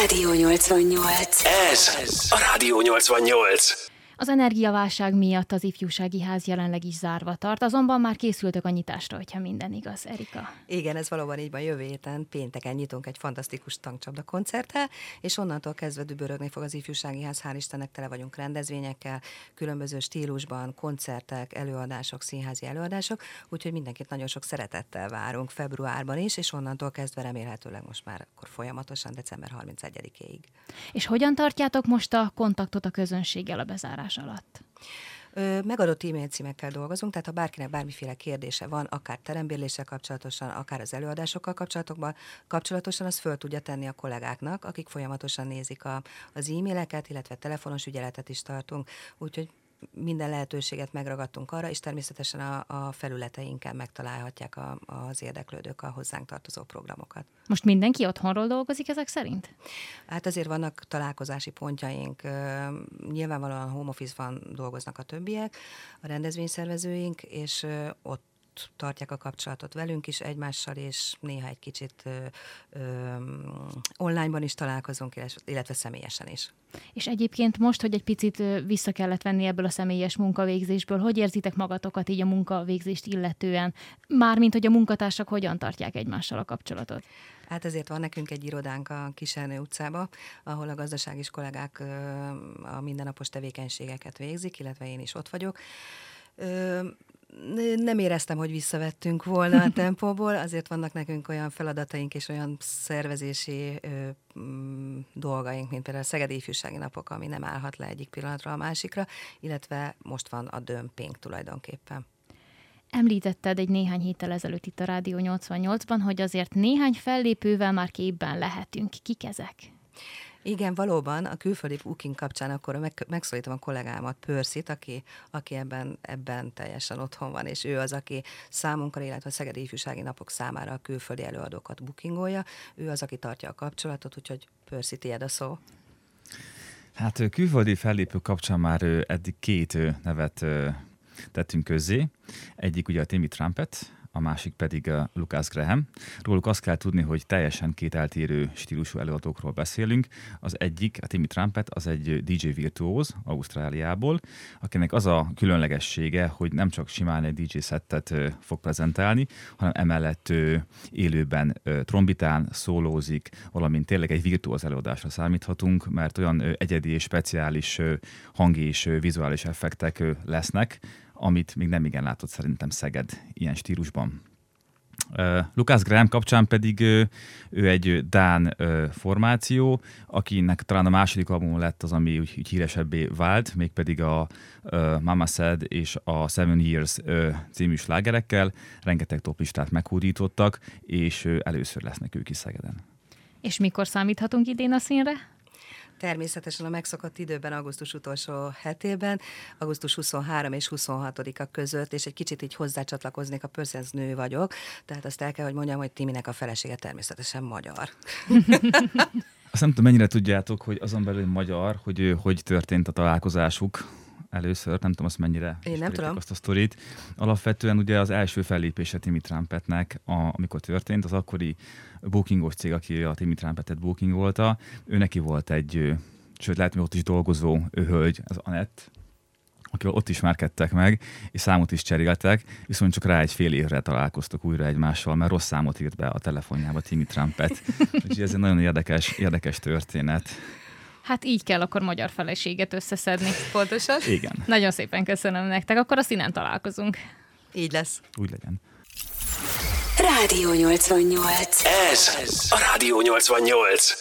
Rádió 88. Ez a Rádió 88. Az energiaválság miatt az ifjúsági ház jelenleg is zárva tart, azonban már készültök a nyitásra, hogyha minden igaz, Erika. Igen, ez valóban így van. Jövő héten pénteken nyitunk egy fantasztikus tankcsapda koncerttel, és onnantól kezdve dübörögni fog az ifjúsági ház. Hál' Istennek tele vagyunk rendezvényekkel, különböző stílusban, koncertek, előadások, színházi előadások, úgyhogy mindenkit nagyon sok szeretettel várunk februárban is, és onnantól kezdve remélhetőleg most már akkor folyamatosan december 31-ig. És hogyan tartjátok most a kontaktot a közönséggel a bezárás alatt? Ö, megadott e-mail címekkel dolgozunk, tehát ha bárkinek bármiféle kérdése van, akár terembérléssel kapcsolatosan, akár az előadásokkal kapcsolatokban, kapcsolatosan, az föl tudja tenni a kollégáknak, akik folyamatosan nézik a, az e-maileket, illetve telefonos ügyeletet is tartunk, úgyhogy minden lehetőséget megragadtunk arra, és természetesen a, a felületeinken megtalálhatják a, az érdeklődők a hozzánk tartozó programokat. Most mindenki otthonról dolgozik ezek szerint? Hát azért vannak találkozási pontjaink. Nyilvánvalóan home office-ban dolgoznak a többiek, a rendezvényszervezőink, és ott tartják a kapcsolatot velünk is egymással, és néha egy kicsit ö, ö, onlineban is találkozunk, illetve személyesen is. És egyébként most, hogy egy picit vissza kellett venni ebből a személyes munkavégzésből, hogy érzitek magatokat így a munkavégzést illetően? Mármint, hogy a munkatársak hogyan tartják egymással a kapcsolatot? Hát ezért van nekünk egy irodánk a Kisernő utcába, ahol a gazdasági kollégák a mindennapos tevékenységeket végzik, illetve én is ott vagyok nem éreztem, hogy visszavettünk volna a tempóból, azért vannak nekünk olyan feladataink és olyan szervezési ö, mm, dolgaink, mint például a Szegedi Ifjúsági Napok, ami nem állhat le egyik pillanatra a másikra, illetve most van a dömping tulajdonképpen. Említetted egy néhány héttel ezelőtt itt a Rádió 88-ban, hogy azért néhány fellépővel már képben lehetünk. Kik ezek? Igen, valóban a külföldi booking kapcsán akkor meg, megszólítom a kollégámat, Pörszit, aki, aki ebben, ebben teljesen otthon van, és ő az, aki számunkra, illetve a Szegedi Ifjúsági Napok számára a külföldi előadókat bookingolja. Ő az, aki tartja a kapcsolatot, úgyhogy Pörsi, tiéd a szó. Hát külföldi fellépő kapcsán már eddig két nevet tettünk közzé. Egyik ugye a Timmy Trumpet, a másik pedig a Lucas Graham. Róluk azt kell tudni, hogy teljesen két eltérő stílusú előadókról beszélünk. Az egyik, a Timmy Trumpet, az egy DJ virtuóz Ausztráliából, akinek az a különlegessége, hogy nem csak simán egy DJ szettet fog prezentálni, hanem emellett élőben trombitán, szólózik, valamint tényleg egy virtuóz előadásra számíthatunk, mert olyan egyedi és speciális hangi és vizuális effektek lesznek, amit még nem igen látott szerintem Szeged ilyen stílusban. Uh, Lucas Graham kapcsán pedig ő egy Dán formáció, akinek talán a második album lett az, ami úgy, úgy híresebbé vált, mégpedig a Mama Said és a Seven Years című slágerekkel. Rengeteg toplistát meghódítottak, és először lesznek ők is Szegeden. És mikor számíthatunk idén a színre? Természetesen a megszokott időben, augusztus utolsó hetében, augusztus 23 és 26-a között, és egy kicsit így hozzácsatlakoznék, a Pörszenz nő vagyok, tehát azt el kell, hogy mondjam, hogy Timinek a felesége természetesen magyar. Azt nem tudom, mennyire tudjátok, hogy azon belül magyar, hogy hogy történt a találkozásuk először, nem tudom azt mennyire Én nem tudom. azt a sztorit. Alapvetően ugye az első fellépése Timmy Trumpetnek, a, amikor történt, az akkori bookingos cég, aki a Timmy Trumpetet bookingolta, ő neki volt egy, sőt lehet, hogy ott is dolgozó hölgy, az Anett, akivel ott ismerkedtek meg, és számot is cseréltek, viszont csak rá egy fél évre találkoztak újra egymással, mert rossz számot írt be a telefonjába Timmy Trumpet. Úgyhogy ez egy nagyon érdekes, érdekes történet. Hát így kell akkor magyar feleséget összeszedni. Pontosan? Igen. Nagyon szépen köszönöm nektek, akkor azt innen találkozunk. Így lesz. Úgy legyen. Rádió 88. Ez a Rádió 88.